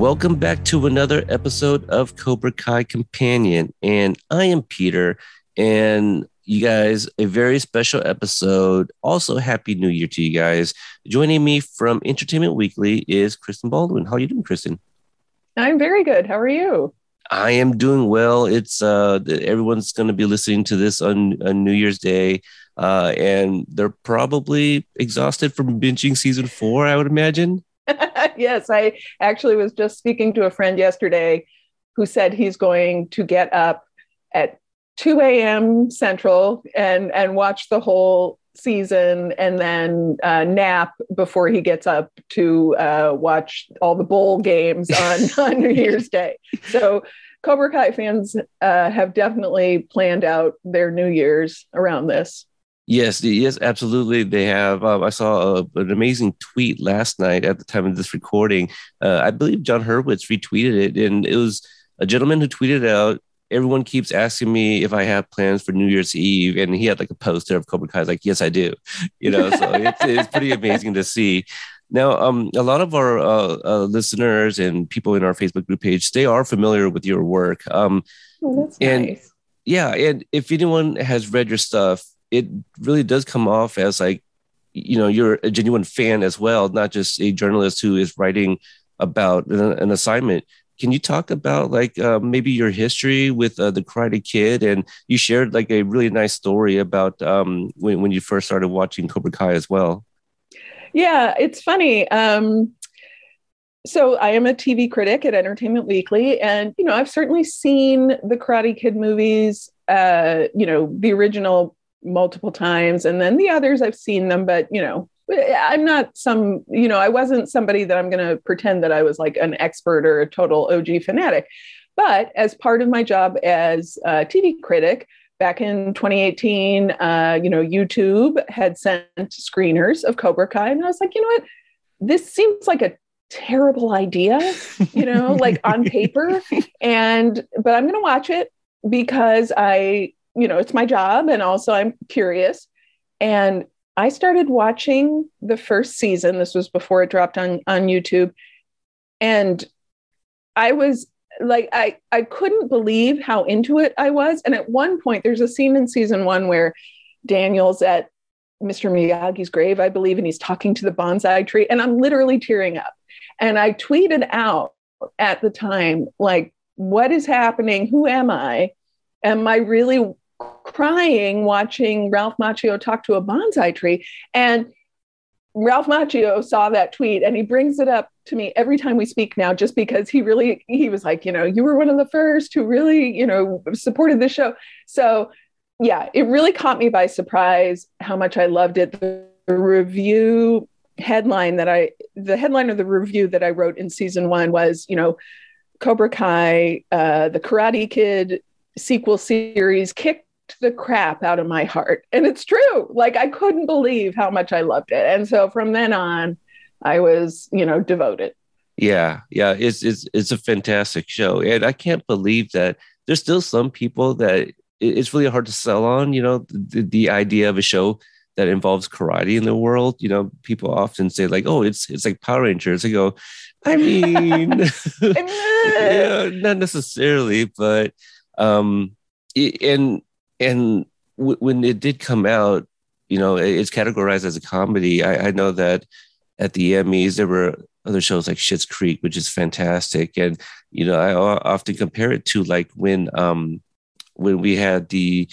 Welcome back to another episode of Cobra Kai Companion. And I am Peter. And you guys, a very special episode. Also, Happy New Year to you guys. Joining me from Entertainment Weekly is Kristen Baldwin. How are you doing, Kristen? I'm very good. How are you? I am doing well. It's uh everyone's going to be listening to this on, on New Year's Day. Uh, and they're probably exhausted from binging season four, I would imagine. yes, I actually was just speaking to a friend yesterday who said he's going to get up at 2 a.m. Central and and watch the whole season and then uh, nap before he gets up to uh, watch all the bowl games on, on New Year's Day. So Cobra Kai fans uh, have definitely planned out their New Year's around this. Yes, yes, absolutely. They have. Um, I saw a, an amazing tweet last night at the time of this recording. Uh, I believe Jon Hurwitz retweeted it, and it was a gentleman who tweeted out. Everyone keeps asking me if I have plans for New Year's Eve, and he had like a poster of Cobra Kai. Like, yes, I do. You know, so it's, it's pretty amazing to see. Now, um, a lot of our uh, uh, listeners and people in our Facebook group page, they are familiar with your work. Um, oh, that's and nice. yeah, and if anyone has read your stuff, it really does come off as like you know you're a genuine fan as well not just a journalist who is writing about an, assignment can you talk about like uh, maybe your history with uh, the karate kid and you shared like a really nice story about um, when, when you first started watching cobra kai as well Yeah, it's funny. Um, so I am a TV critic at Entertainment Weekly, and you know I've certainly seen the Karate Kid movies. Uh, you know the original multiple times, and then the others I've seen them, but you know I'm not some. You know I wasn't somebody that I'm going to pretend that I was like an expert or a total OG fanatic. But as part of my job as a TV critic, back in 2018, uh, you know, YouTube had sent screeners of Cobra Kai, and I was like, you know what, this seems like a terrible idea, you know, like on paper, and but I'm going to watch it because I, you know, it's my job, and also I'm curious, and I started watching the first season. This was before it dropped on on YouTube, and I was like I I couldn't believe how into it I was. And at one point, there's a scene in season one where Daniel's at Mr. Miyagi's grave, I believe, and he's talking to the bonsai tree, and I'm literally tearing up. And I tweeted out at the time, like, what is happening? Who am I? Am I really crying watching Ralph Macchio talk to a bonsai tree? And Ralph Macchio saw that tweet and he brings it up to me every time we speak now, just because he really, he was like, you know, you were one of the first who really, you know, supported this show. So, yeah, it really caught me by surprise how much I loved it. The review headline that I, the headline of the review that I wrote in season one was, you know, Cobra Kai, uh, the Karate Kid sequel series kicked the crap out of my heart. And it's true. Like I couldn't believe how much I loved it. And so from then on, I was, you know, devoted. Yeah, yeah, it's it's it's a fantastic show, and I can't believe that there's still some people that it's really hard to sell on. You know, the, the idea of a show that involves karate in the world. You know, people often say like, "Oh, it's it's like Power Rangers." I go, I mean, yeah, not necessarily, but um, and and w- when it did come out, you know, it's categorized as a comedy. I, I know that at the Emmys there were other shows like Schitt's Creek, which is fantastic, and you know, I often compare it to like when um when we had the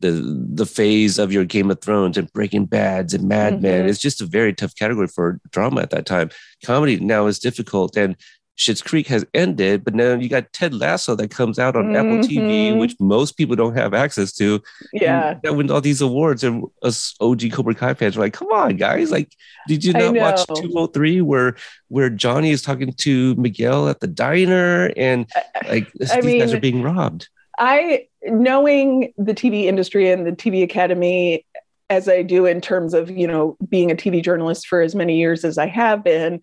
the the phase of your Game of Thrones and Breaking Bad's and Mad Men. Mhm. It's just a very tough category for drama at that time. Comedy now is difficult, and Schitt's Creek has ended, but now you got Ted Lasso that comes out on mm-hmm. Apple TV, which most people don't have access to. Yeah, that wins all these awards, and us OG Cobra Kai fans are like, "Come on, guys! Like, did you not watch 203 where where Johnny is talking to Miguel at the diner, and like this, these mean, guys are being robbed?" I knowing the TV industry and the TV Academy as I do in terms of you know being a TV journalist for as many years as I have been.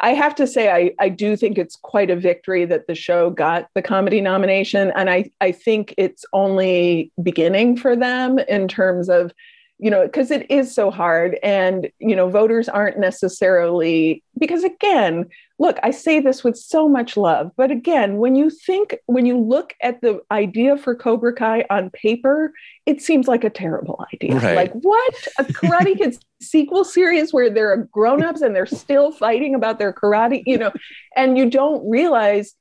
I have to say, I, I do think it's quite a victory that the show got the comedy nomination. And I, I think it's only beginning for them in terms of you know, because it is so hard. And, you know, voters aren't necessarily, because again, look, I say this with so much love, but again, when you think, when you look at the idea for Cobra Kai on paper, it seems like a terrible idea. Right. Like, what? A Karate Kid sequel series where there are grown ups and they're still fighting about their karate, you know, and you don't realize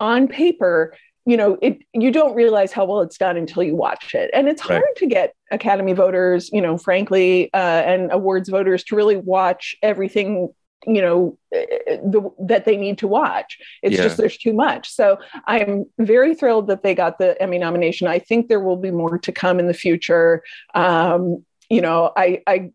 on paper you know it you don't realize how well it's done until you watch it. And it's hard right. to get academy voters you know frankly uh, and awards voters to really watch everything you know eh, eh, the, that they need to watch. It's yeah. just there's too much. So i'm very thrilled that they got the emmy nomination. I think there will be more to come in the future. Um, you know i i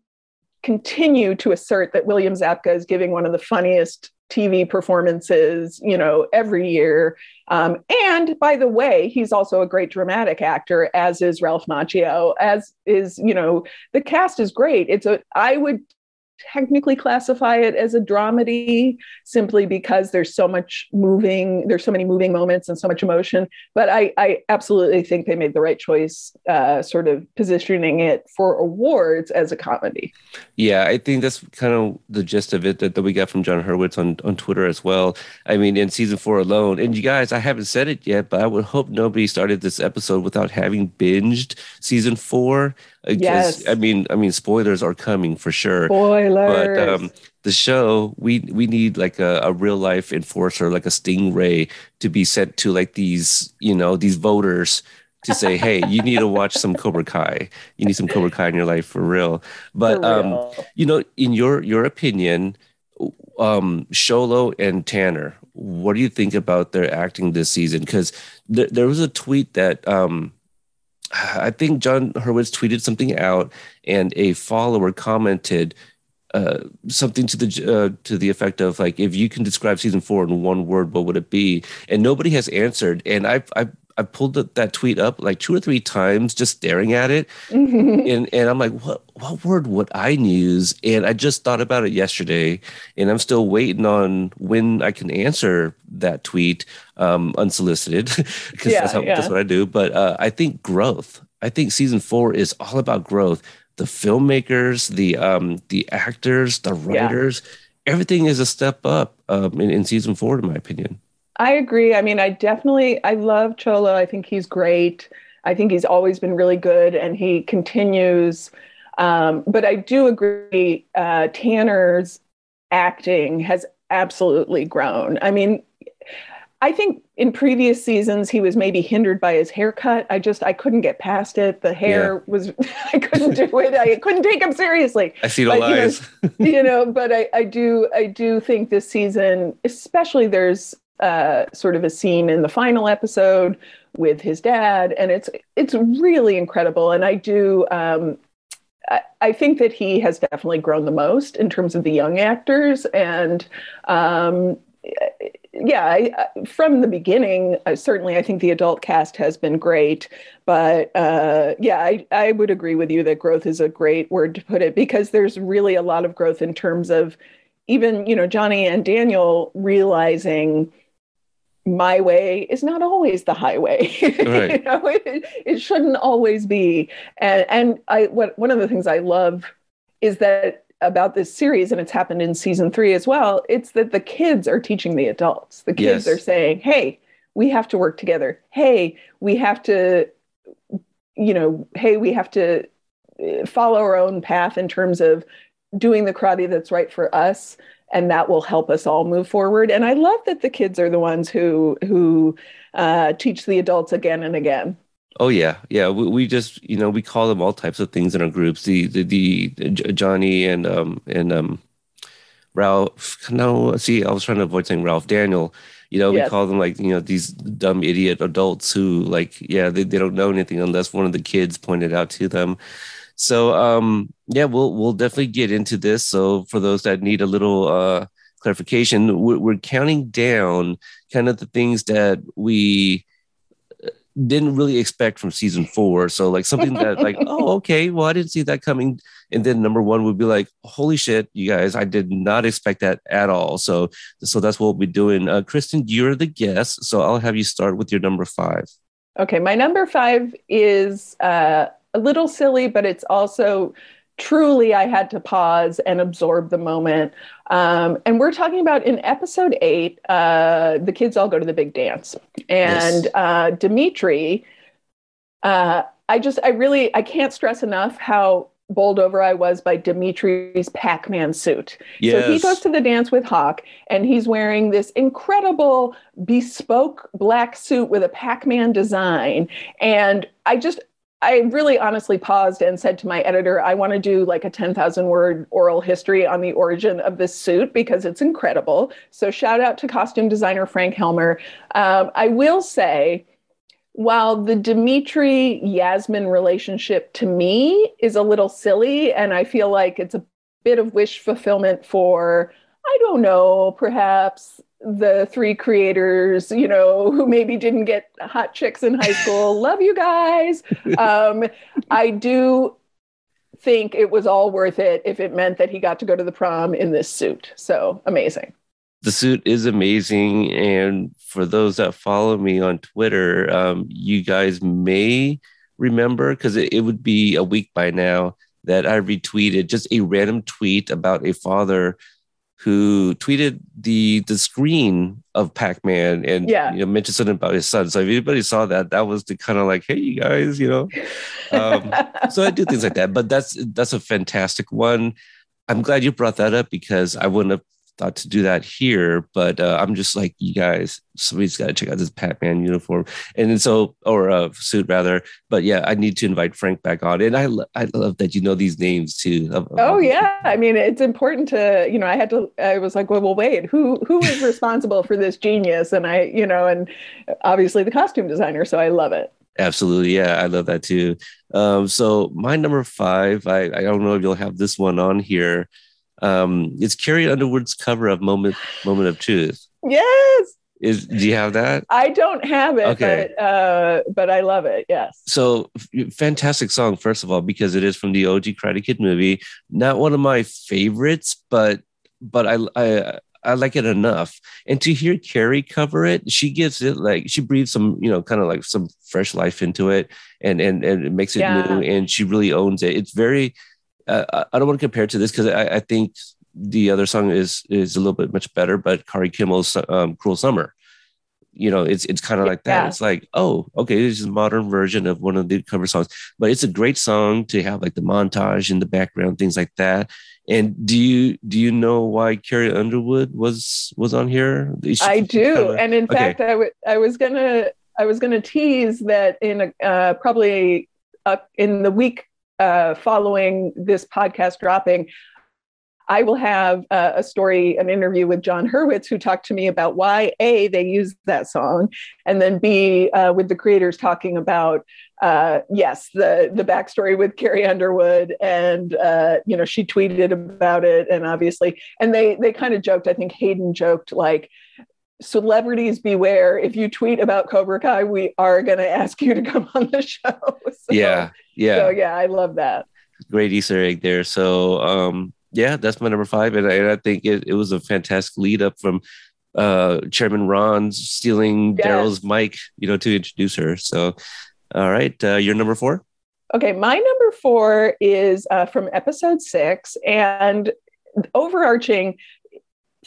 continue to assert that william zabka is giving one of the funniest TV performances, you know, every year. Um, and by the way, he's also a great dramatic actor, as is Ralph Macchio, as is, you know, the cast is great. It's a, I would technically classify it as a dramedy simply because there's so much moving there's so many moving moments and so much emotion but i, I absolutely think they made the right choice uh, sort of positioning it for awards as a comedy. Yeah i think that's kind of the gist of it that, that we got from jon hurwitz on, on twitter as well. I mean in season four alone and you guys i haven't said it yet but i would hope nobody started this episode without having binged season four yes. I mean, I mean, spoilers are coming for sure. Spoilers. But um, the show, we we need like a, a real life enforcer, like a stingray, to be sent to like these, you know, these voters to say, hey, you need to watch some Cobra Kai. You need some Cobra Kai in your life for real. But for real. um, you know, in your your opinion, um, Xolo and Tanner, what do you think about their acting this season? Because th- there was a tweet that um, I think Jon Hurwitz tweeted something out, and a follower commented uh, something to the uh, to the effect of like, if you can describe season four in one word, what would it be? And nobody has answered. And I've I've I pulled the, that tweet up like two or three times, just staring at it, and and I'm like, what what word would I use? And I just thought about it yesterday, and I'm still waiting on when I can answer that tweet um, unsolicited because yeah, that's, yeah. that's what I do. But uh, I think growth. I think season four is all about growth. The filmmakers, the um, the actors, the writers, yeah. everything is a step up um, in, in season four, in my opinion. I agree. I mean, I definitely I love Xolo. I think he's great. I think he's always been really good, and he continues. Um, but I do agree. Uh, Tanner's acting has absolutely grown. I mean, I think in previous seasons he was maybe hindered by his haircut. I just I couldn't get past it. The hair yeah. was I couldn't do it. I couldn't take him seriously. I see the but, lies. You know, you know, but I, I do I do think this season, especially there's uh, sort of a scene in the final episode with his dad, and it's it's really incredible. And I do. Um, I, think that he has definitely grown the most in terms of the young actors, and um, yeah, I, from the beginning, certainly I think the adult cast has been great. But uh, yeah, I, I would agree with you that growth is a great word to put it because there's really a lot of growth in terms of even, you know, Johnny and Daniel realizing my way is not always the highway. Right. you know, it, it shouldn't always be. And and I what one of the things I love is that about this series, and it's happened in season three as well, it's that the kids are teaching the adults. The kids yes. are saying, hey, we have to work together. Hey, we have to, you know, hey, we have to uh, follow our own path in terms of doing the karate that's right for us and that will help us all move forward. And I love that the kids are the ones who who uh, teach the adults again and again. Oh yeah, yeah. We, we, just you know we call them all types of things in our groups. The the, the Johnny and um and um Ralph. No, see, I was trying to avoid saying Ralph Daniel. You know, Yes. we call them like, you know, these dumb idiot adults who like, yeah, they, they don't know anything unless one of the kids pointed out to them. So um yeah, we'll we'll definitely get into this. So for those that need a little uh clarification, we're, we're counting down kind of the things that we uh, didn't really expect from season four. So like something that like, oh, okay, well, I didn't see that coming. And then number one would be like, holy shit, you guys, I did not expect that at all. So so that's what we'll be doing. Uh, Kristen, you're the guest, so I'll have you start with your number five. Okay, my number five is uh, a little silly, but it's also truly I had to pause and absorb the moment. Um, and we're talking about in episode eight, uh, the kids all go to the big dance, and Yes. uh, Demetri. Uh, I just, I really, I can't stress enough how bowled over I was by Demetri's Pac-Man suit. So he goes to the dance with Hawk, and he's wearing this incredible bespoke black suit with a Pac-Man design. And I just, I really honestly paused and said to my editor, I want to do like a 10,000 word oral history on the origin of this suit because it's incredible. So shout out to costume designer Frank Helmer. Um, I will say, while the Demetri Yasmine relationship to me is a little silly, and I feel like it's a bit of wish fulfillment for, I don't know, perhaps the three creators, you know, who maybe didn't get hot chicks in high school. Love you guys. Um, I do think it was all worth it if it meant that he got to go to the prom in this suit. So amazing. the suit is amazing and for those that follow me on twitter um, you guys may remember because it, it would be a week by now that i retweeted just a random tweet about a father who tweeted the the screen of pac-man and Yeah. you know mentioned something about his son so if anybody saw that that was the kind of like hey you guys you know um, so I do things like that. But that's that's a fantastic one. I'm glad you brought that up because I wouldn't have thought to do that here. But uh, I'm just like you guys. Somebody's got to check out this Pac-Man uniform, and then so or uh, suit rather. But yeah, I need to invite Frank back on, and I lo- I love that you know these names too. of- of Oh yeah, I mean it's important to you know I had to I was like well, well wait who who is responsible for this genius and I you know and obviously the costume designer so I love it. Absolutely. Yeah, I love that too. Um, so my number five, I, I don't know if you'll have this one on here. Um, it's Carrie Underwood's cover of Moment Moment of Truth. Yes, Is do you have that? I don't have it, Okay. but uh, but I love it. Yes. So fantastic song, first of all, because it is from the OG Karate Kid movie. Not one of my favorites, but but I I I like it enough. And to hear Carrie cover it, she gives it like she breathes some, you know, kind of like some fresh life into it, and and and it makes it Yeah. new. And she really owns it. It's very. Uh, I- don't want to compare it to this because I, I think the other song is is a little bit much better. But Kari Kimmel's um, "Cruel Summer." You know, it's it's kind of like that. Yeah. It's like, oh, okay, this is a modern version of one of the cover songs but it's a great song to have like the montage in the background, things like that. And do you do you know why Carrie Underwood was was on here? I do, kinda- and in okay. fact, I wa- I was gonna I was gonna tease that in a, uh, probably uh, in the week uh, following this podcast dropping, I will have uh, a story, an interview with Jon Hurwitz, who talked to me about why a they used that song, and then b uh, with the creators talking about uh, yes the the backstory with Carrie Underwood, and uh, you know she tweeted about it, and obviously, and they they kind of joked. I think Hayden joked like celebrities beware if you tweet about cobra kai we are going to ask you to come on the show So- yeah, yeah, so yeah i love that great Easter egg there. So um, yeah, that's my number five, and I, and I think it, it was a fantastic lead up from uh, Chairman Ron stealing Yes. Daryl's mic, you know, to introduce her. So all right, uh, you're number four. okay my number four is uh, from episode six and the overarching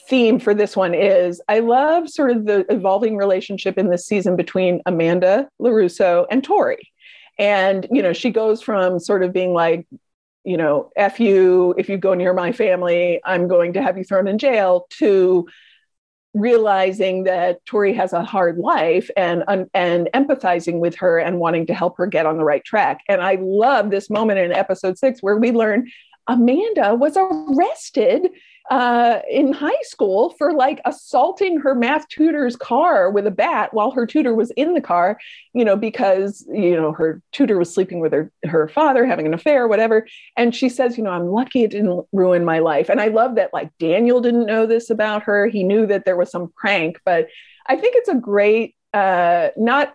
theme for this one is i love sort of the evolving relationship in this season between amanda larusso and tori and you know she goes from sort of being like you know f you if you go near my family i'm going to have you thrown in jail to realizing that tori has a hard life and and empathizing with her and wanting to help her get on the right track. And i love this moment in episode 6 where we learn Amanda was arrested uh, in high school for like assaulting her math tutor's car with a bat while her tutor was in the car, you know, because, you know, her tutor was sleeping with her, her father, having an affair, whatever. And she says, you know, I'm lucky it didn't ruin my life. And I love that like Daniel didn't know this about her. He knew that there was some prank, but I think it's a great, uh, not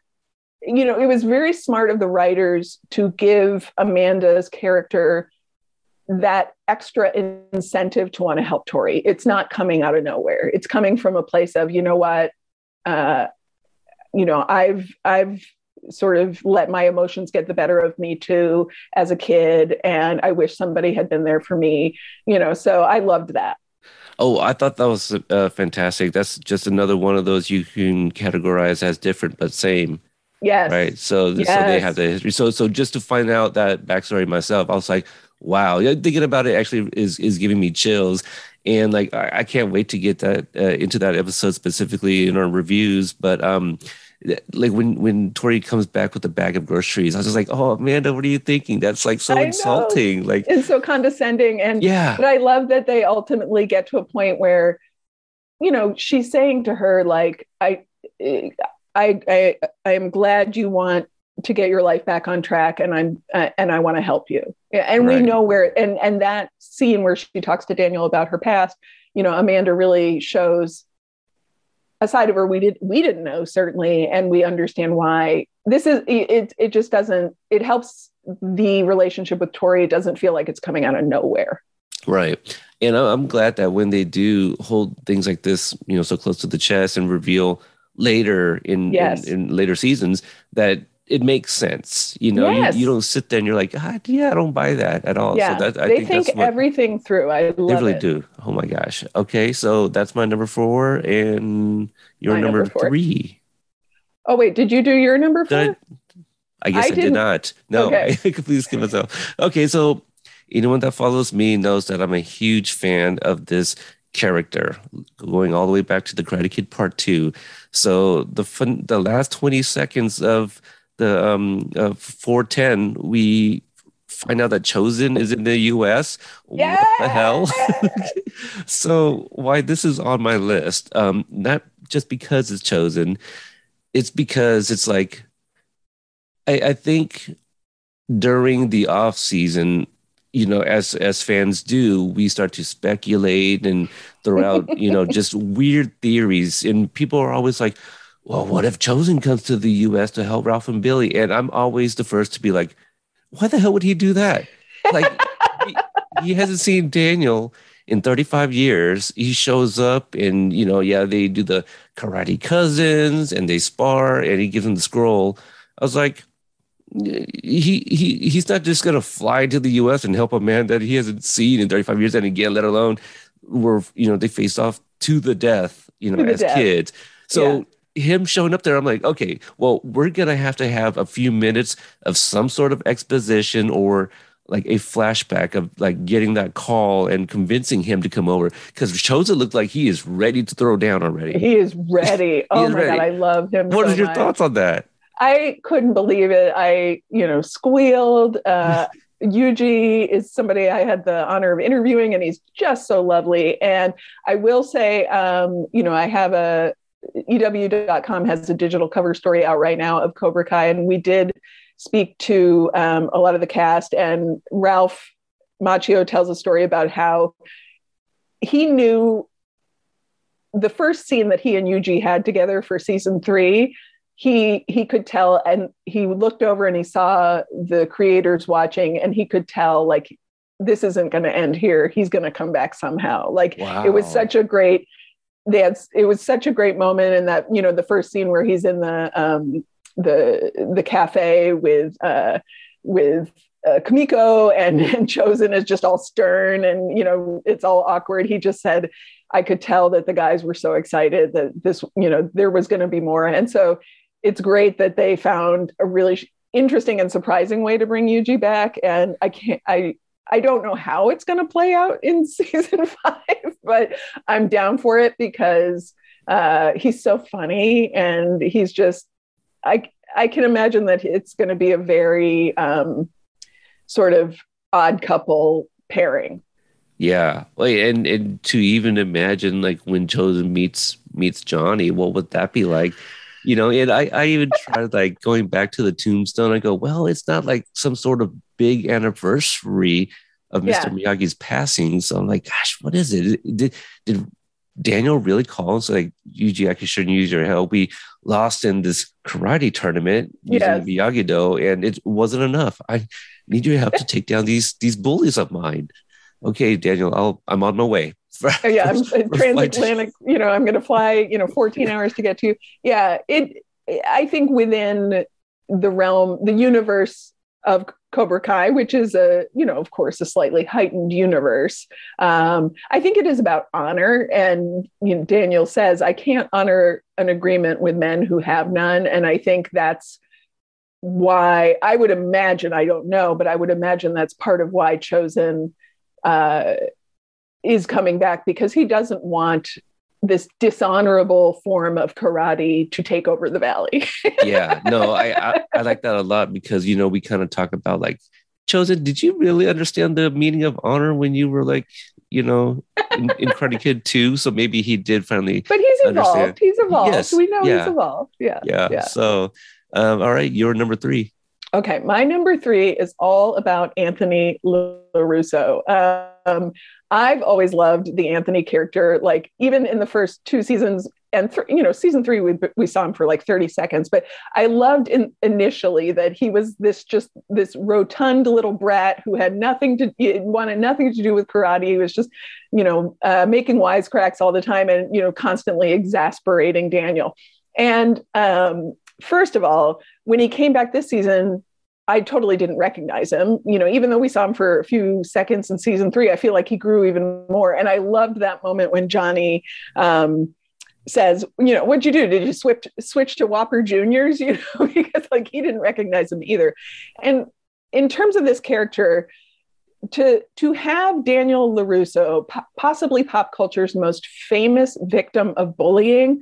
you know, it was very smart of the writers to give Amanda's character that extra incentive to want to help Tori. It's not coming out of nowhere. It's coming from a place of, you know what, uh, you know, I've I've sort of let my emotions get the better of me too as a kid, and I wish somebody had been there for me. You know, so I loved that. Oh, I thought that was uh, fantastic. That's just another one of those you can categorize as different but same. Yes. Right. So, yes. so they have the history. So, so just to find out that backstory myself, I was like, wow. Thinking about it actually is is giving me chills, and like I, I can't wait to get that uh, into that episode specifically in our reviews. But um, like when when Tori comes back with a bag of groceries, I was just like, "Oh, Amanda, what are you thinking? That's like so insulting, like it's so condescending." And yeah, but I love that they ultimately get to a point where, you know, she's saying to her like, "I." I, I I am glad you want to get your life back on track and I'm uh, and I want to help you. And right. we know where and and that scene where she talks to Daniel about her past, you know, Amanda really shows a side of her we did we didn't know certainly and we understand why this is it it just doesn't it helps the relationship with Tori it doesn't feel like it's coming out of nowhere. Right. And I'm glad that when they do hold things like this, you know, so close to the chest and reveal later in, yes. in, in later seasons that it makes sense. You know, yes. you, you don't sit there and you're like, ah, yeah, I don't buy that at all. Yeah, so that, I they think, think everything through. I love They really it. do. Oh my gosh. Okay, so that's my number four, and your number, number three. Oh wait, did you do your number four? I, I, guess I, I did not. No, okay. I completely skipped myself. Okay, so anyone that follows me knows that I'm a huge fan of this character, going all the way back to the Karate Kid Part Two. So the fun, the last twenty seconds of the um, uh, 410, we find out that Chozen is in the US. Yeah. What the hell? so why this is on my list, um, not just because it's Chozen, it's because it's like I, I think during the off season, you know, as as fans do, we start to speculate and throw out, you know, just weird theories. And people are always like, well, what if Chozen comes to the US to help Ralph and Billy? And I'm always the first to be like, why the hell would he do that? Like, he, he, hasn't seen Daniel in 35 years. He shows up and, you know, yeah, they do the karate cousins and they spar and he gives him the scroll. I was like, he he he's not just gonna fly to the U.S. and help a man that he hasn't seen in 35 years and again, let alone where you know they faced off to the death, you know, as death. kids. So him showing up there, I'm like, okay, well, we're gonna have to have a few minutes of some sort of exposition or like a flashback of like getting that call and convincing him to come over because Chozen looked like he is ready to throw down already. He is ready. oh is my ready. god, I love him. What so are your much. thoughts on that? I couldn't believe it. I, you know, squealed. Uh, Yuji is somebody I had the honor of interviewing, and he's just so lovely. And I will say, um, you know, I have a EW.com has a digital cover story out right now of Cobra Kai, and we did speak to um, a lot of the cast. And Ralph Macchio tells a story about how he knew the first scene that he and Yuji had together for season three. He he could tell, and he looked over and he saw the creators watching, and he could tell like this isn't going to end here. He's going to come back somehow. Like wow. it was such a great had it was such a great moment and that you know the first scene where he's in the um the the cafe with uh with uh, Kumiko and, and Chozen is just all stern and you know it's all awkward. He just said, I could tell that the guys were so excited that this you know there was going to be more, and so it's great that they found a really interesting and surprising way to bring Yuji back. And I can't I I don't know how it's going to play out in season five, but I'm down for it because uh, he's so funny and he's just I I can imagine that it's going to be a very um, sort of odd couple pairing. Yeah, Wait, and and to even imagine like when Chozen meets meets Johnny, what would that be like? You know, and I I even tried like going back to the tombstone. I go, well, it's not like some sort of big anniversary of Mr. Yeah. Miyagi's passing. So I'm like, gosh, what is it? Did did Daniel really call and say, like, Yuji, I shouldn't use your help? We lost in this karate tournament using Yes. the Miyagi Do, and it wasn't enough. I need your help to take down these these bullies of mine. Okay, Daniel, I'll I'm on my way. Oh, yeah, I'm to- transatlantic. You know, I'm going to fly. You know, 14 hours to get to. you. Yeah, it. I think within the realm, the universe of Cobra Kai, which is a, you know, of course, a slightly heightened universe. Um, I think it is about honor, and you know, Daniel says, "I can't honor an agreement with men who have none," and I think that's why I would imagine. I don't know, but I would imagine that's part of why Chozen uh, is coming back because he doesn't want this dishonorable form of karate to take over the valley. yeah, no, I, I I like that a lot because you know we kind of talk about like chozen. Did you really understand the meaning of honor when you were like you know in, in Karate Kid two? So maybe he did finally. but he's evolved. Understand. He's evolved. Yes, We know yeah. he's evolved. Yeah. Yeah. Yeah. So, um, all right, you're number three. Okay, my number three is all about Anthony LaRusso. Um, I've always loved the Anthony character, like even in the first two seasons, and th- you know, season three we we saw him for like thirty seconds, but I loved in, initially that he was this just this rotund little brat who had nothing to wanted nothing to do with karate. He was just, you know, uh, making wisecracks all the time and you know, constantly exasperating Daniel. And um, first of all, when he came back this season, I totally didn't recognize him. You know, even though we saw him for a few seconds in season three, I feel like he grew even more. And I loved that moment when Johnny um, says, "You know, what'd you do? Did you switch switch to Whopper Juniors?" You know, because like he didn't recognize him either. And in terms of this character, to to have Daniel Larusso, po- possibly pop culture's most famous victim of bullying,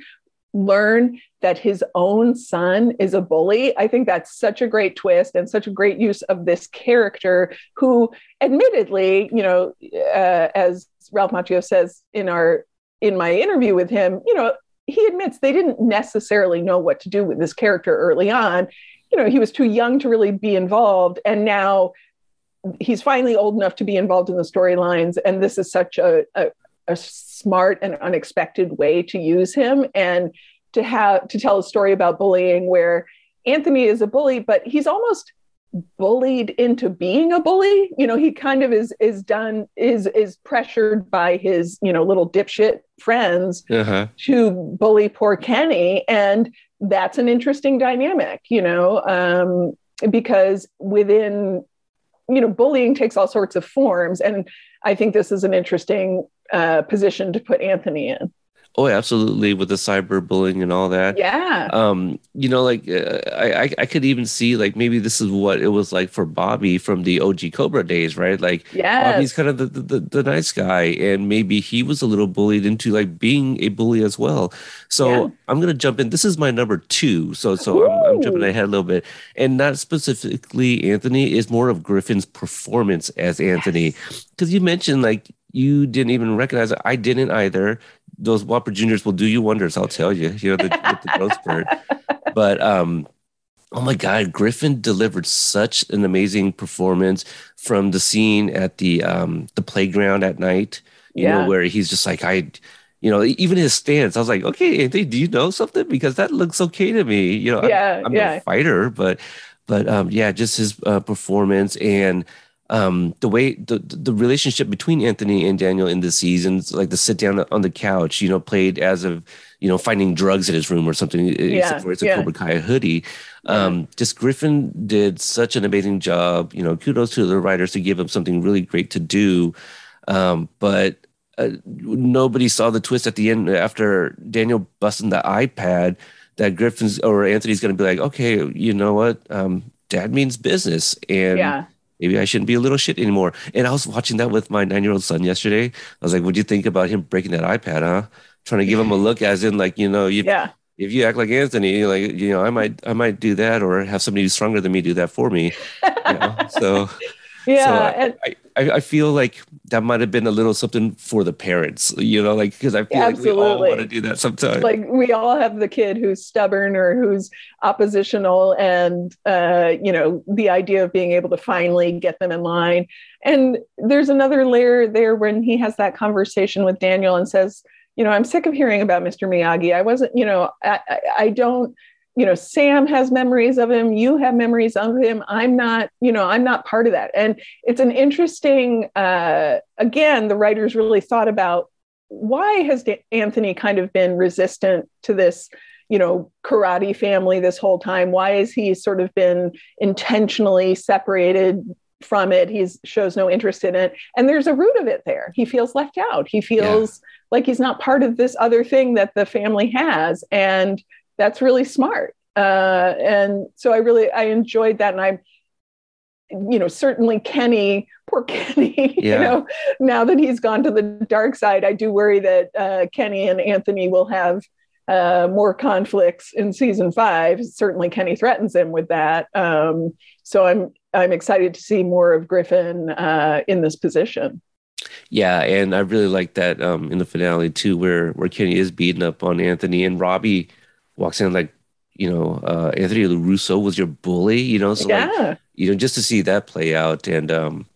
learn that his own son is a bully. I think that's such a great twist and such a great use of this character who, admittedly, you know, uh, as Ralph Macchio says in our in my interview with him, you know, he admits they didn't necessarily know what to do with this character early on. You know, he was too young to really be involved, and now he's finally old enough to be involved in the storylines. And this is such a, a a smart and unexpected way to use him and to have to tell a story about bullying where Anthony is a bully, but he's almost bullied into being a bully. You know, he kind of is is done is is pressured by his, you know, little dipshit friends Uh-huh. to bully poor Kenny. And that's an interesting dynamic, you know, um, because within, you know, bullying takes all sorts of forms. And I think this is an interesting uh, position to put Anthony in. Oh, absolutely, with the cyberbullying and all that. Yeah. um you know like uh, I, I i could even see like maybe this is what it was like for bobby from the og cobra days right like Yes. bobby's kind of the, the the the nice guy and maybe he was a little bullied into like being a bully as well so Yeah. i'm gonna jump in this is my number two so so I'm, I'm jumping ahead a little bit and not specifically anthony is more of griffin's performance as anthony because you mentioned like you didn't even recognize it. I didn't either. Those Whopper Juniors will do you wonders, I'll tell you. You know, the, with the growth spurt. But um, oh my God, Griffin delivered such an amazing performance from the scene at the um the playground at night. You Yeah. know, where he's just like I. You know, even his stance, I was like, okay, Anthony, do you know something? Because that looks okay to me. You know, I'm- I'm, yeah. a fighter, but but um, yeah, just his uh, performance and um, the way the the relationship between Anthony and Daniel in the seasons, like the sit down on the couch, you know, played as of you know finding drugs in his room or something, yeah, except for it's a yeah. Cobra Kai hoodie. Um, just Griffin did such an amazing job. You know, kudos to the writers to give him something really great to do. Um, but uh, nobody saw the twist at the end after Daniel busting the iPad that Griffin's or Anthony's going to be like, okay, you know what? Um, dad means business. And yeah. Maybe I shouldn't be a little shit anymore. And I was watching that with my nine year old son yesterday. I was like, what do you think about him breaking that iPad, huh? Trying to give him a look as in like, you know, you, Yeah. if you act like Anthony, like, you know, I might, I might do that or have somebody who's stronger than me do that for me. You know? so, Yeah, so and- I, I, I feel like that might have been a little something for the parents, you know, like because I feel like we all want to do that sometimes. like we all have the kid who's stubborn or who's oppositional and uh, you know the idea of being able to finally get them in line. And there's another layer there when he has that conversation with daniel and says you know i'm sick of hearing about mr miyagi. I wasn't you know i, I, I don't you know sam has memories of him you have memories of him i'm not you know i'm not part of that and it's an interesting uh, again the writers really thought about why has Anthony kind of been resistant to this, you know, karate family this whole time? Why has he sort of been intentionally separated from it? He shows no interest in it. And there's a root of it there. He feels left out. He feels like he's not part of this other thing that the family has. And that's really smart. Uh, and so I really I enjoyed that. And I'm you know, certainly Kenny, poor Kenny, you know, now that he's gone to the dark side, I do worry that uh, Kenny and Anthony will have uh, more conflicts in season five. Certainly, Kenny threatens him with that. Um, so I'm I'm excited to see more of Griffin uh, in this position. Yeah, and I really like that um, in the finale too, where where Kenny is beating up on Anthony, and Robbie walks in like, you know, uh, Anthony Russo was your bully, you know, so like, yeah, you know, just to see that play out, and um,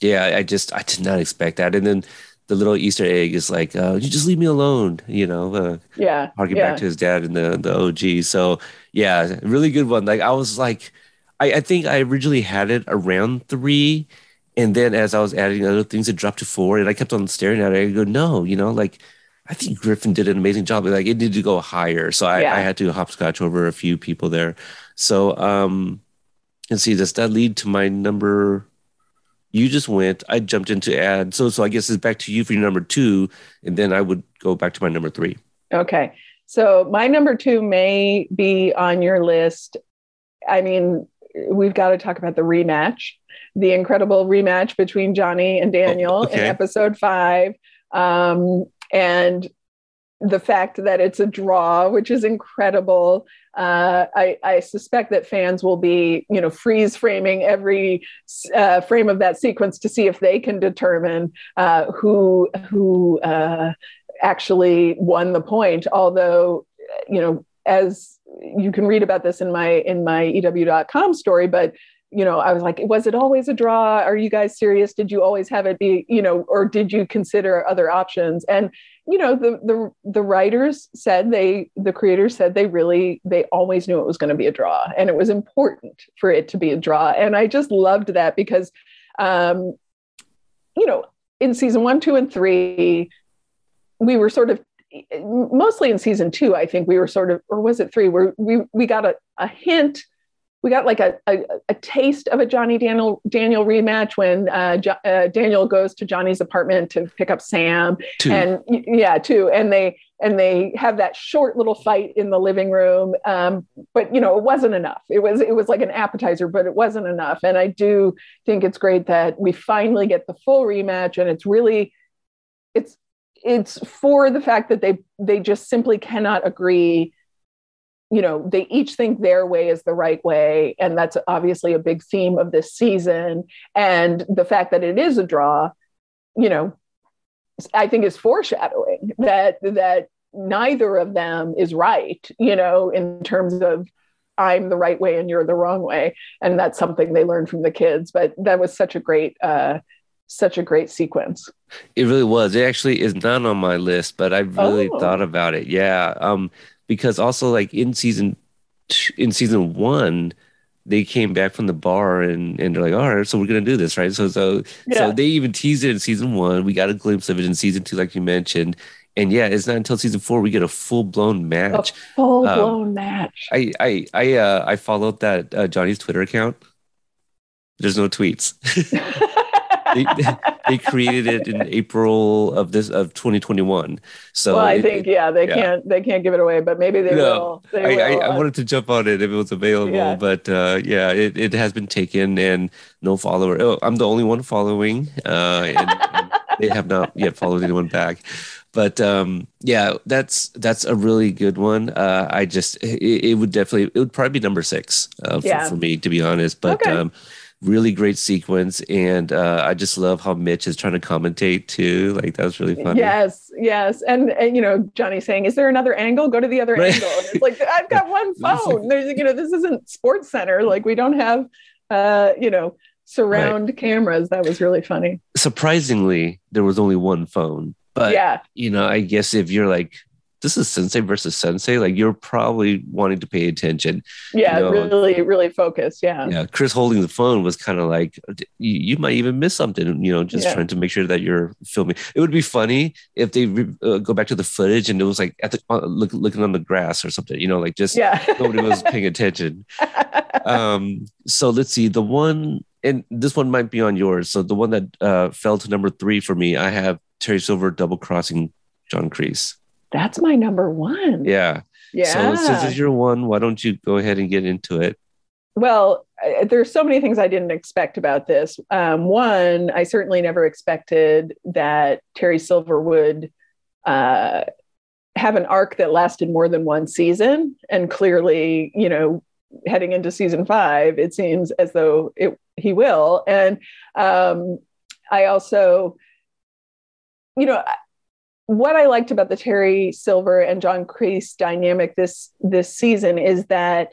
yeah, I- just I did not expect that, and then the little Easter egg is like, uh, you just leave me alone, you know, uh, yeah, harking yeah. back to his dad in the the OG. So yeah, really good one. Like I was like, I, I think I originally had it around three, and then as I was adding other things, it dropped to four, and I kept on staring at it. I go, no, you know, like I think Griffin did an amazing job. Like it needed to go higher, so I, Yeah. I had to hopscotch over a few people there. So um, let's see, does that lead to my number? You just went. I jumped into add. So so I guess it's back to you for your number two, and then I would go back to my number three. Okay. So my number two may be on your list. I mean, we've got to talk about the rematch, the incredible rematch between Johnny and Daniel in okay. episode five. Um, and the fact that it's a draw, which is incredible. Uh, I, I suspect that fans will be, you know, freeze framing every uh, frame of that sequence to see if they can determine uh, who who uh, actually won the point. Although, you know, as you can read about this in my in my EW.com story, but you know, I was like, was it always a draw? Are you guys serious? Did you always have it be, you know, or did you consider other options? And you know, the the the writers said they, the creators said they really, they always knew it was going to be a draw, and it was important for it to be a draw. And I just loved that because, um, you know, in season one, two, and three, we were sort of mostly in season two, I think we were sort of, or was it three, where we we got a, a hint, we got like a, a, a taste of a Johnny Daniel Daniel rematch when uh, jo- uh, Daniel goes to Johnny's apartment to pick up Sam, Two. and yeah, two, and they and they have that short little fight in the living room. Um, but you know, it wasn't enough. It was it was like an appetizer, but it wasn't enough. And I do think it's great that we finally get the full rematch, and it's really it's it's for the fact that they they just simply cannot agree you know they each think their way is the right way and that's obviously a big theme of this season and the fact that it is a draw you know i think is foreshadowing that that neither of them is right you know in terms of i'm the right way and you're the wrong way and that's something they learned from the kids but that was such a great uh such a great sequence It really was. It actually is not on my list, but I really Oh. thought about it. Yeah, um, because also like in season t- in season one, they came back from the bar and and they're like, all right, so we're gonna do this, right? So so Yeah. so they even teased it in season one. We got a glimpse of it in season two, like you mentioned. And yeah, it's not until season four we get a full blown match. full Um, blown match I I I uh I followed that uh, Johnny's Twitter account. There's no tweets. they, they created it in April of this of 2021. So well, I it- think yeah, they yeah. can't they can't give it away, but maybe they No, will. They I, I, will. I uh, wanted to jump on it if it was available, Yeah. but uh, yeah, it, it has been taken and no follower. Oh, I'm the only one following, uh, and, and they have not yet followed anyone back. But um, yeah, that's that's a really good one. Uh, I just it, it would definitely it would probably be number six uh, for, Yeah. for me to be honest. But Okay. um, really great sequence, and uh, I just love how Mitch is trying to commentate too. Like that was really funny. Yes, yes, and, and you know Johnny saying, "Is there another angle? Go to the other Right. angle." And it's like I've got one phone. There's you know this isn't Sports Center. Like we don't have uh, you know surround cameras. That was really funny. Surprisingly, there was only one phone, but yeah, you know, I guess if you're like, this is sensei versus sensei, like you're probably wanting to pay attention. yeah, you know, really, really focused. Yeah, Yeah, Chris holding the phone was kind of like you, you might even miss something, you know, just Yeah. trying to make sure that you're filming. It would be funny if they re- uh, go back to the footage and it was like at the uh, look, looking on the grass or something, you know, like just yeah. nobody was paying attention. Um, so let's see, the one, and this one might be on yours. So the one that uh, fell to number three for me, I have Terry Silver double crossing John Kreese. That's my number one. Yeah. yeah. So since it's your one, why don't you go ahead and get into it? Well, there's so many things I didn't expect about this. Um, one, I certainly never expected that Terry Silver would uh, have an arc that lasted more than one season. And clearly, you know, heading into season five, it seems as though it, he will. And um, I also, you know, what I liked about the Terry Silver and John Kreese dynamic this this season is that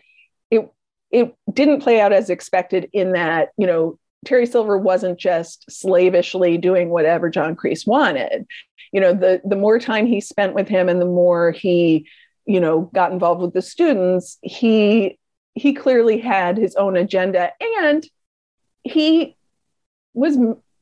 it it didn't play out as expected in that you know Terry Silver wasn't just slavishly doing whatever John Kreese wanted. You know, the the more time he spent with him and the more he, you know, got involved with the students, he he clearly had his own agenda and he was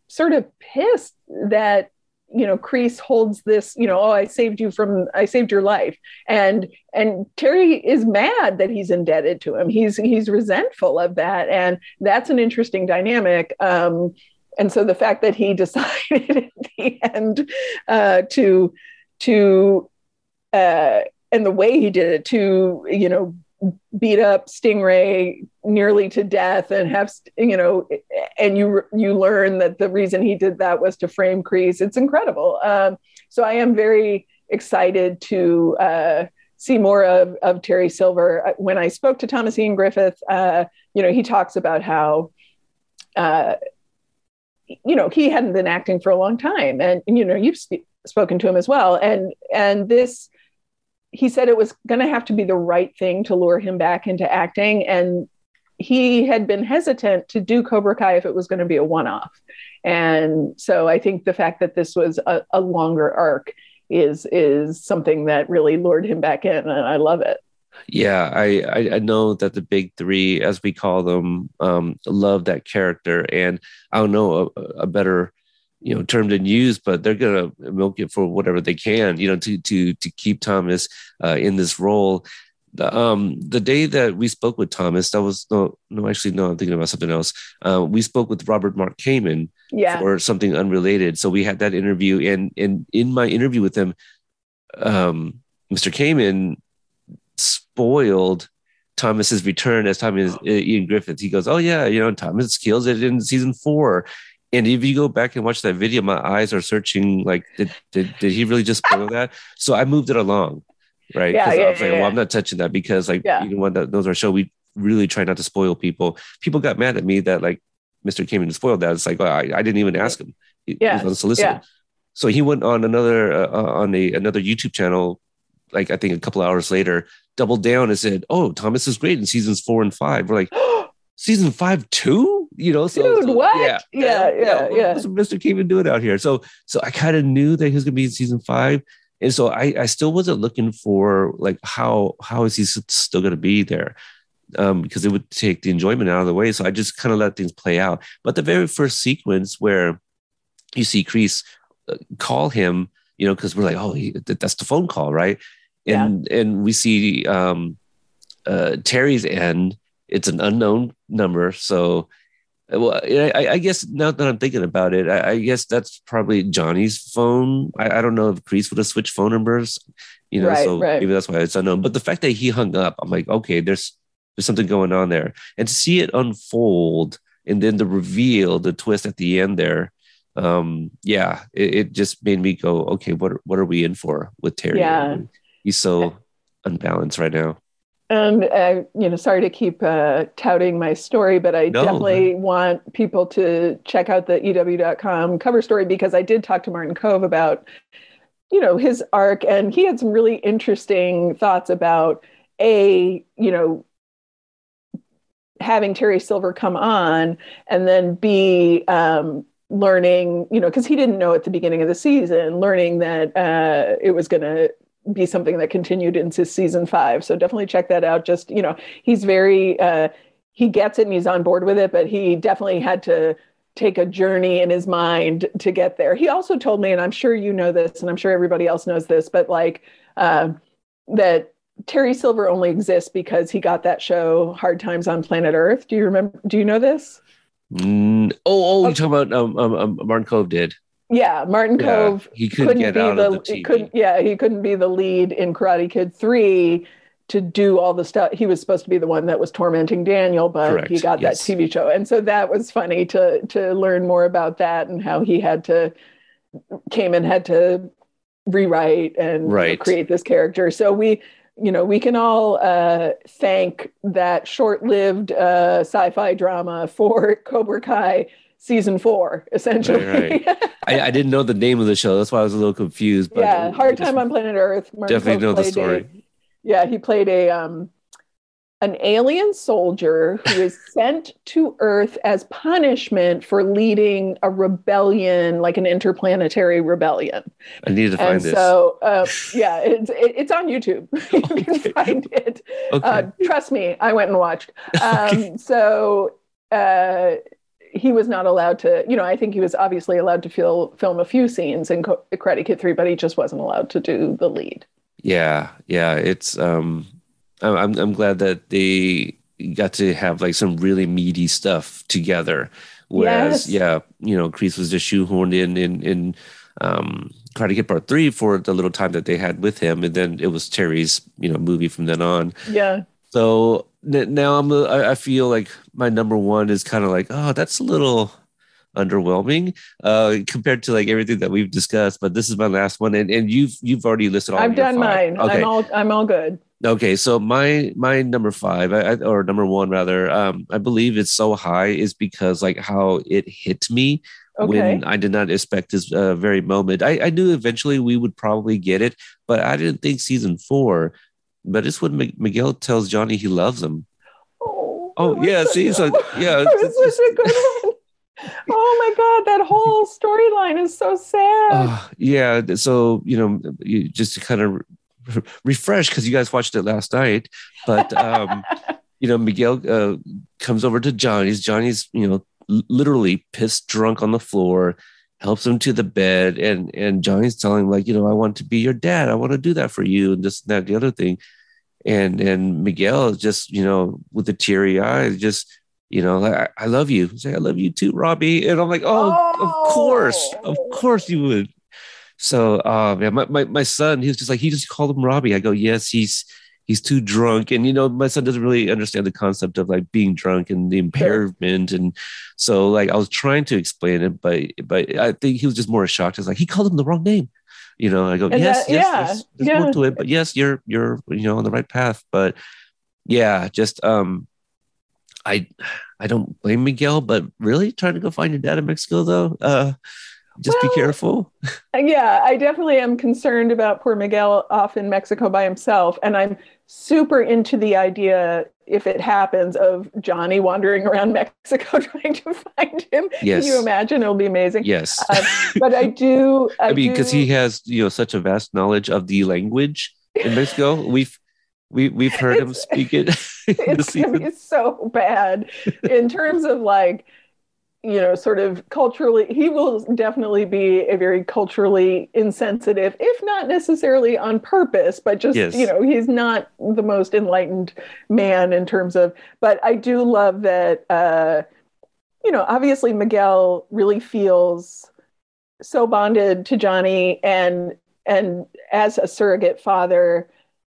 sort of pissed that you know Kreese holds this you know oh I saved you from I saved your life. And and Terry is mad that he's indebted to him. He's he's resentful of that. And that's an interesting dynamic. Um and so the fact that he decided at the end uh to to uh and the way he did it to you know beat up Stingray nearly to death and have you know and you you learn that the reason he did that was to frame Kreese. It's incredible. Um, so I am very excited to uh, see more of, of Terry Silver. When I spoke to Thomas Ian Griffith, uh, you know, he talks about how uh, you know he hadn't been acting for a long time, and you know you've sp- spoken to him as well, and and this he said it was going to have to be the right thing to lure him back into acting and he had been hesitant to do cobra kai if it was going to be a one-off. And so i think the fact that this was a, a longer arc is is something that really lured him back in and i love it. Yeah, I, I I know that the big three, as we call them, um, love that character, and I don't know a, a better you know term and used, but they're gonna milk it for whatever they can, you know, to to to keep Thomas uh, in this role. The, um, the day that we spoke with Thomas, that was no, no, actually, no, I'm thinking about something else. Uh, we spoke with Robert Mark Kamen yeah for something unrelated. So we had that interview, and and in my interview with him, um, Mr. Kamen spoiled Thomas's return as Thomas Ian Griffith. He goes, "Oh yeah, you know Thomas kills it in season four. And if you go back and watch that video, my eyes are searching like, did did, did he really just spoil that? So I moved it along, right? Yeah, yeah, I was like, yeah, well, yeah. I'm not touching that because like Yeah. you know what that knows our show. We really try not to spoil people. People got mad at me that like Mr. Kamen spoiled that. It's like oh, I, I didn't even ask him. He, Yeah, he was unsolicited. yeah. So he went on another uh, uh, on a another YouTube channel, like I think a couple hours later, doubled down and said, "Oh, Thomas is great in seasons four and five. We're like, season five too, you know? So, Dude, so- what? Yeah, Yeah, yeah, what- yeah. What's Mr. Kamen doing out here? So, so I kind of knew that he was going to be in season five, and so I, I still wasn't looking for like how how is he still going to be there. Um, because it would take the enjoyment out of the way. So I just kind of let things play out. But the very first sequence where you see Kreese uh, call him, you know, because we're like, oh, he, that's the phone call, right? And and we see um, uh, Terry's end. It's an unknown number, so well, I, I guess now that I'm thinking about it, I, I guess that's probably Johnny's phone. I, I don't know if Chris would have switched phone numbers, you know, Right, so right. maybe that's why it's unknown. But the fact that he hung up, I'm like, okay, there's there's something going on there, and to see it unfold and then the reveal, the twist at the end there, um, yeah, it, it just made me go, okay, what what are we in for with Terry? Yeah. he's so unbalanced right now. And uh, you know, sorry to keep uh, touting my story, but I No. definitely want people to check out the EW.com cover story because I did talk to Martin Kove about, you know, his arc, and he had some really interesting thoughts about a, you know, having Terry Silver come on, and then b um, learning, you know, because he didn't know at the beginning of the season, learning that uh, it was going to be something that continued into season five. So definitely check that out. Just, you know, he's very, uh, he gets it and he's on board with it, but he definitely had to take a journey in his mind to get there. He also told me, and I'm sure you know this, and I'm sure everybody else knows this, but like uh, that Terry Silver only exists because he got that show Hard Times on Planet Earth. Do you remember? Do you know this? Mm, oh, oh, you're talking about um, um, um, Martin Kove did. Yeah, Martin Yeah, Kove he couldn't, get be the, the couldn't yeah he couldn't be the lead in Karate Kid 3 to do all the stuff he was supposed to be the one that was tormenting Daniel but Correct, he got yes. that TV show and so that was funny to to learn more about that and how he had to came and had to rewrite and you know, Right. create this character so we you know we can all uh, thank that short-lived uh, sci-fi drama for Cobra Kai season 4 essentially Right, I, I didn't know the name of the show. That's why I was a little confused. But yeah, Hard Time on Planet Earth. Martin Definitely know the story. a- yeah, he played a um, an alien soldier who is sent to Earth as punishment for leading a rebellion, like an interplanetary rebellion. I need to find And this. so, uh, yeah, it's it, it's on YouTube. you Okay. can find it. okay. Uh, trust me, I went and watched. Um, So uh, he was not allowed to, you know, I think he was obviously allowed to fil- film a few scenes in Co- Karate Kid 3, but he just wasn't allowed to do the lead. Yeah, yeah. It's um, I'm I'm glad that they got to have like some really meaty stuff together. Whereas, Yes. yeah, you know, Kreese was just shoehorned in in in um, Karate Kid Part Three for the little time that they had with him, and then it was Terry's you know movie from then on. Yeah. So now I'm I feel like my number one is kind of like oh that's a little underwhelming uh compared to like everything that we've discussed but this is my last one and, and you've you've already listed all I've done five. mine. okay I'm all I'm all good. Okay, so my my number five, I, I, or number one rather, um, I believe it's so high is because like how it hit me Okay. when I did not expect this uh, very moment. I, I knew eventually we would probably get it, but I didn't think season four. But it's when Mi- Miguel tells Johnny he loves him. Oh, Oh, yeah, see, so- yeah, it's such a good one. Oh my god, that whole storyline is so sad. Uh, yeah, so you know, you just to kind of re- refresh because you guys watched it last night, but um, you know, Miguel uh, comes over to Johnny's. Johnny's, you know, literally pissed drunk on the floor, helps him to the bed, and and Johnny's telling him like, you know, I want to be your dad. I want to do that for you, and this and that, the other thing, and and Miguel is just, you know, with the teary eyes, just. You know, I, I love you. Say, I love you too, Robbie. And I'm like, oh, of course, of Oh. course you would. So, uh, man, my, my, my son, he was just like, he just called him Robbie. I go, yes, he's, he's too drunk. And, you know, my son doesn't really understand the concept of like being drunk and the impairment. And so like, I was trying to explain it, but, but I think he was just more shocked. It's like, he called him the wrong name. You know, I go, And yes, that- yes, yeah, there's, there's yeah. more to it, but yes, you're, you're, you know, on the right path. But yeah, just, um, I, I don't blame Miguel, but really trying to go find your dad in Mexico though. Uh, just Well, be careful. Yeah, I definitely am concerned about poor Miguel off in Mexico by himself. And I'm super into the idea, if it happens, of Johnny wandering around Mexico trying to find him. Yes. Can you imagine? It'll be amazing. Yes. Uh, but I do. I, I mean, because he has you know such a vast knowledge of the language in Mexico. We've we we've heard him speak it. it's gonna be so bad in terms of like you know sort of culturally he will definitely be a very culturally insensitive if not necessarily on purpose but just Yes. you know he's not the most enlightened man in terms of but i do love that uh you know obviously miguel really feels so bonded to johnny and and as a surrogate father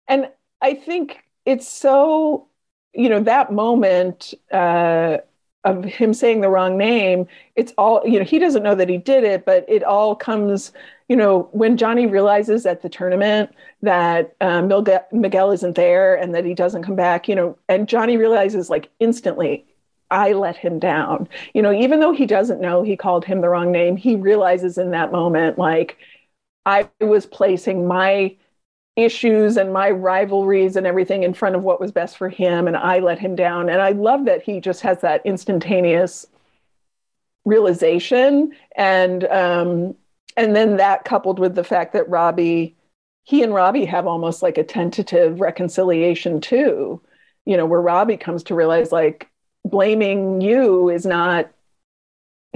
and i think it's so you know that moment uh of him saying the wrong name, it's all, you know, he doesn't know that he did it, but it all comes, you know, when Johnny realizes at the tournament that um, Miguel, Miguel isn't there and that he doesn't come back, you know, and Johnny realizes like instantly, I let him down. You know, even though he doesn't know he called him the wrong name, he realizes in that moment, like, I was placing my issues and my rivalries and everything in front of what was best for him and I let him down. And I love that he just has that instantaneous realization. And um and then that coupled with the fact that Robbie he and Robbie have almost like a tentative reconciliation too you know where Robbie comes to realize like blaming you is not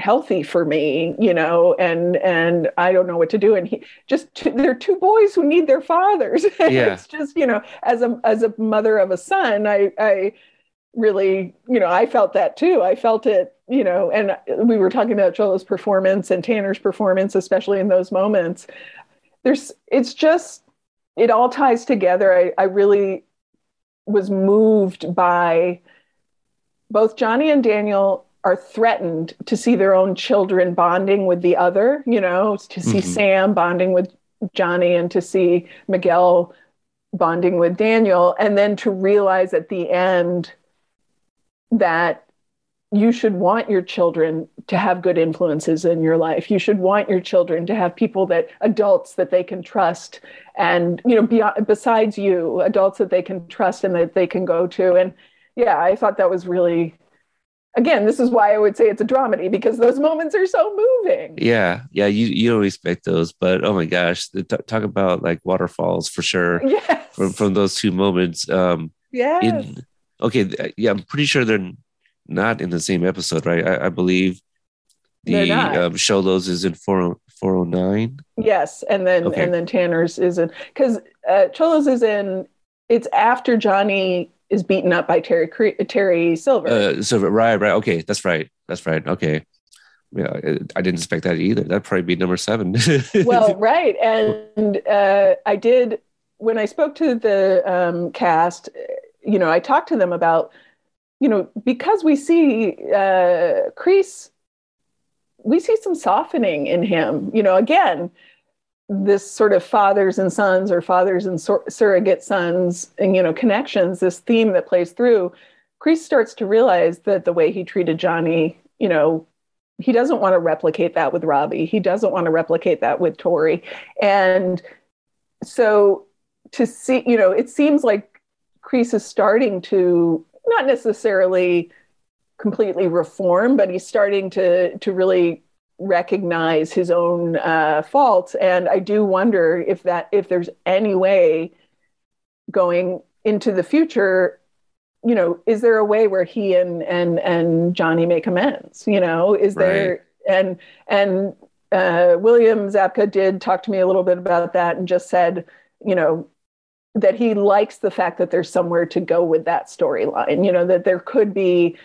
healthy for me you know and and i don't know what to do. And he just two, they're two boys who need their fathers. Yeah. it's just you know as a as a mother of a son i i really you know i felt that too. I felt it you know and we were talking about Xolo's performance and tanner's performance especially in those moments. There's it's just it all ties together. I i really was moved by both johnny and daniel are threatened to see their own children bonding with the other, you know, to see Mhm. Sam bonding with Johnny and to see Miguel bonding with Daniel, and then to realize at the end that you should want your children to have good influences in your life. You should want your children to have people that adults that they can trust and you know beyond, besides you adults that they can trust and that they can go to and yeah i thought that was really again, this is why I would say it's a dramedy because those moments are so moving. Yeah, yeah, you you don't expect those, but oh my gosh, the, t- talk about like waterfalls for sure Yes. from from those two moments. Um, yes. in okay, yeah, I'm pretty sure they're not in the same episode, right? I, I believe the um, Xolo's is in 4 409. yes. And then Okay. and then Tanner's is in because uh, Xolo's is in. It's after Johnny is beaten up by Terry Terry Silver. Uh, so right, right, okay, that's right, that's right, okay. Yeah, I, I didn't expect that either. That'd probably be number seven. well, right. And uh, I did, when I spoke to the um, cast, you know, I talked to them about, you know, because we see uh, Kreese, we see some softening in him. You know, again, this sort of fathers and sons or fathers and sur- surrogate sons and, you know, connections, this theme that plays through. Kreese starts to realize that the way he treated Johnny, you know, he doesn't want to replicate that with Robbie. He doesn't want to replicate that with Tori. And so to see, you know, it seems like Kreese is starting to not necessarily completely reform, but he's starting to to really recognize his own uh, faults. And I do wonder if that if there's any way going into the future you know, is there a way where he and and and Johnny make amends? You know, is there and and uh, William Zabka did talk to me a little bit about that and just said, you know, that he likes the fact that there's somewhere to go with that storyline. You know, that there could be.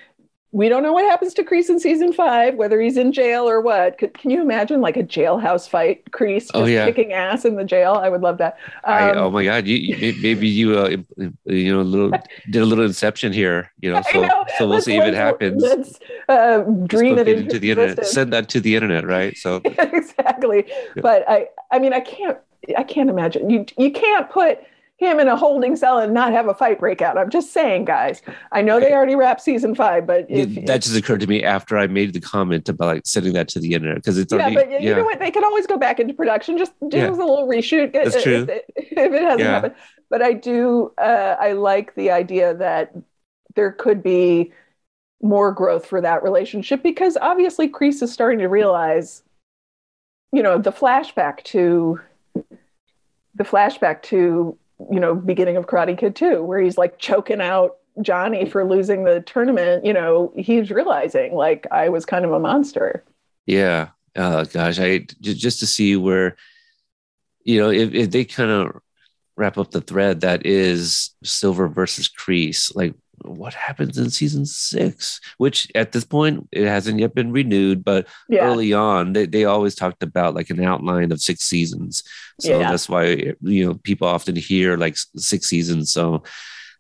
We don't know what happens to Kreese in season five, whether he's in jail or what. Could, can you imagine like a jailhouse fight, Kreese just Oh, yeah. kicking ass in the jail? I would love that. I, Um, oh my god, you, you maybe you uh, you know a little did a little inception here, you know. So know. so we'll Let's- see if it happens. Let's uh, dream it into the internet. Send that to the internet, right? So exactly. Yeah. But I, I mean, I can't, I can't imagine you. You can't put him in a holding cell and not have a fight break out. I'm just saying, guys. I know they already wrapped season five, but if, that just occurred to me after I made the comment about like sending that to the internet because it's yeah, already but you know what? They can always go back into production. Just do Yeah. a little reshoot. That's if, true. If, if it hasn't Yeah. happened. But I do. Uh, I like the idea that there could be more growth for that relationship because obviously Kreese is starting to realize, you know, the flashback to the flashback to you know beginning of Karate Kid 2 where he's like choking out Johnny for losing the tournament. You know, he's realizing like I was kind of a monster. Yeah. Oh gosh, I just to see where, you know, if, if they kind of wrap up the thread that is Silver versus Kreese, like what happens in season six? Which at this point it hasn't yet been renewed, but Yeah. early on they, they always talked about like an outline of six seasons. So Yeah. that's why you know people often hear like six seasons. So,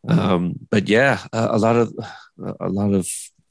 um, but yeah, a, a lot of a lot of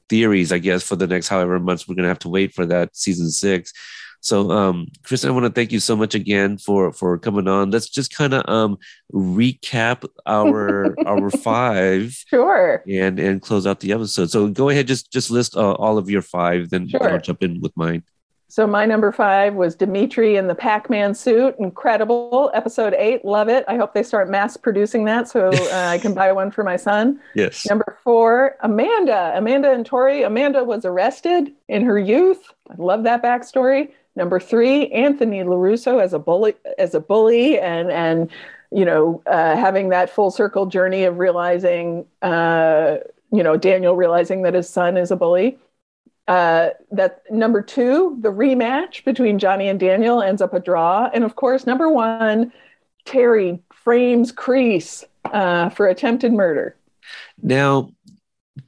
theories, I guess, for the next however months we're gonna have to wait for that season six. So, um, Kristen, I want to thank you so much again for for coming on. Let's just kind of um, recap our our five, sure, and and close out the episode. So, go ahead, just just list uh, all of your five, then sure. I'll jump in with mine. So my number five was Demetri in the Pac-Man suit. Incredible. Episode eight. Love it. I hope they start mass producing that so uh, I can buy one for my son. Yes. Number four, Amanda. Amanda and Tori. Amanda was arrested in her youth. I love that backstory. Number three, Anthony LaRusso as a bully, as a bully, and and you know uh, having that full circle journey of realizing, uh, you know, Daniel realizing that his son is a bully. Uh, that number two, the rematch between Johnny and Daniel ends up a draw, and of course, number one, Terry frames Kreese uh, for attempted murder. Now,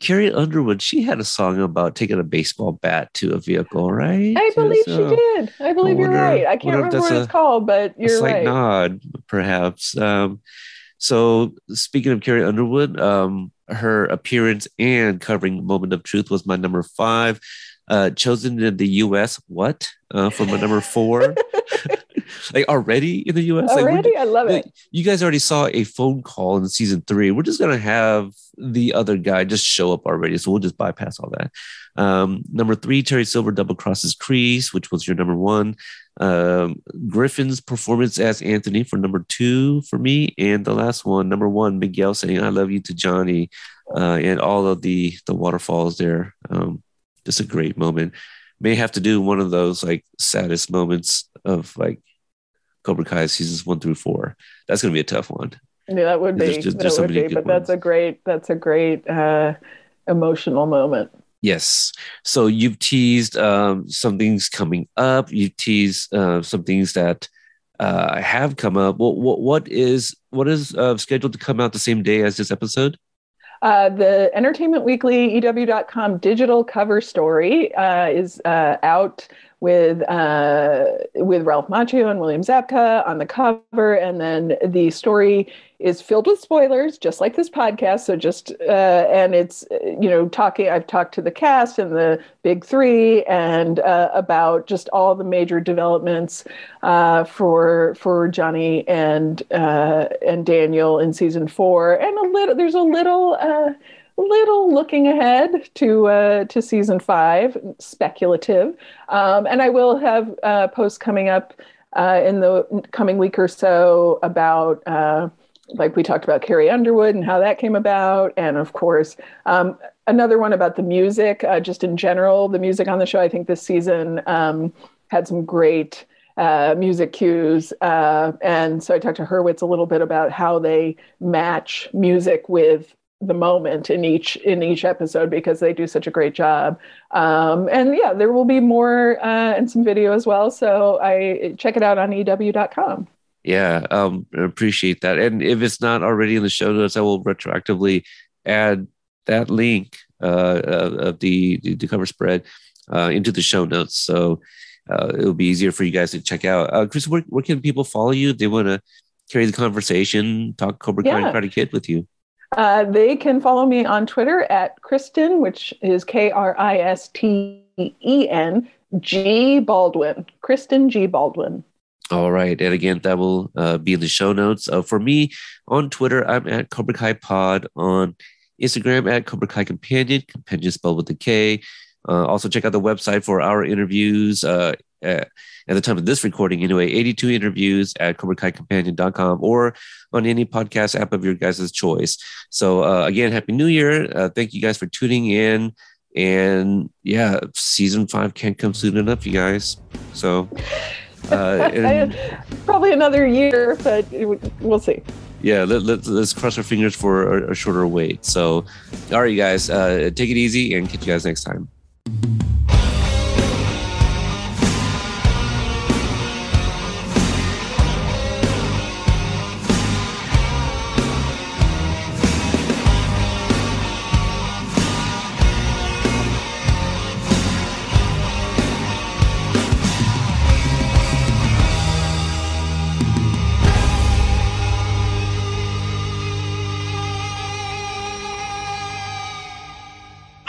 Carrie Underwood, she had a song about taking a baseball bat to a vehicle, right? I believe so, she did. I believe I wonder, you're right. I can't remember what a, it's called, but you're a slight right. nod, perhaps. Um, so, speaking of Carrie Underwood, um, her appearance and covering "Moment of Truth" was my number five. Uh, Chozen in the U.S. What uh, for my number four? like already in the US. Already, like, I love like, it. You guys already saw a phone call in season three. We're just gonna have the other guy just show up already, so we'll just bypass all that. Um, number three, Terry Silver double crosses Kreese, which was your number one. Um, Griffin's performance as Anthony for number two for me, and the last one, number one, Miguel saying "I love you" to Johnny, uh, and all of the the waterfalls there. Um, just a great moment. May have to do one of those like saddest moments of like Cobra Kai seasons one through four. That's going to be a tough one. Yeah, that would be. Just, that would be. But ones. that's a great. That's a great uh, emotional moment. Yes. So you've teased um, some things coming up. You've teased uh, some things that uh, have come up. What, what, what is what is uh, scheduled to come out the same day as this episode? Uh, the Entertainment Weekly EW.com digital cover story uh, is uh, out with uh, with Ralph Macchio and William Zabka on the cover, and then the story is filled with spoilers, just like this podcast. So just uh, and it's you know talking. I've talked to the cast and the big three, and uh, about just all the major developments uh, for for Johnny and uh, and Daniel in season four, and a little. There's a little uh, little looking ahead to uh, to season five, speculative. Um, and I will have uh, posts coming up uh, in the coming week or so about. Uh, like we talked about Carrie Underwood and how that came about, and of course, um, another one about the music, uh, just in general, the music on the show. I think this season um, had some great uh, music cues. Uh, and so I talked to Hurwitz a little bit about how they match music with the moment in each in each episode because they do such a great job. Um, and yeah there will be more uh, and some video as well. So i check it out on ew.com yeah um appreciate that. And if it's not already in the show notes i will retroactively add that link uh, of the, the cover spread uh, into the show notes. So uh, it'll be easier for you guys to check out. Uh, chris where, where can people follow you they want to carry the conversation talk cobra kai yeah. karate kid with you uh, they can follow me on Twitter at Kristen, which is K R I S T E N G Baldwin. Kristen G Baldwin. All right. And again, that will uh, be in the show notes. Uh, for me on Twitter, I'm at Cobra Kai Pod. On Instagram, at Cobra Kai Companion, Companion spelled with a K. Uh, also, check out the website for our interviews. Uh, at, the time of this recording, anyway, 82 interviews at CobraKaiCompanion.com or on any podcast app of your guys' choice. So, uh, again, Happy New Year. Uh, thank you guys for tuning in. And yeah, season five can't come soon enough, you guys. So, uh, and, probably another year, but we'll see. Yeah, let, let, us cross our fingers for a, a, shorter wait. So, all right, you guys, uh, take it easy and catch you guys next time.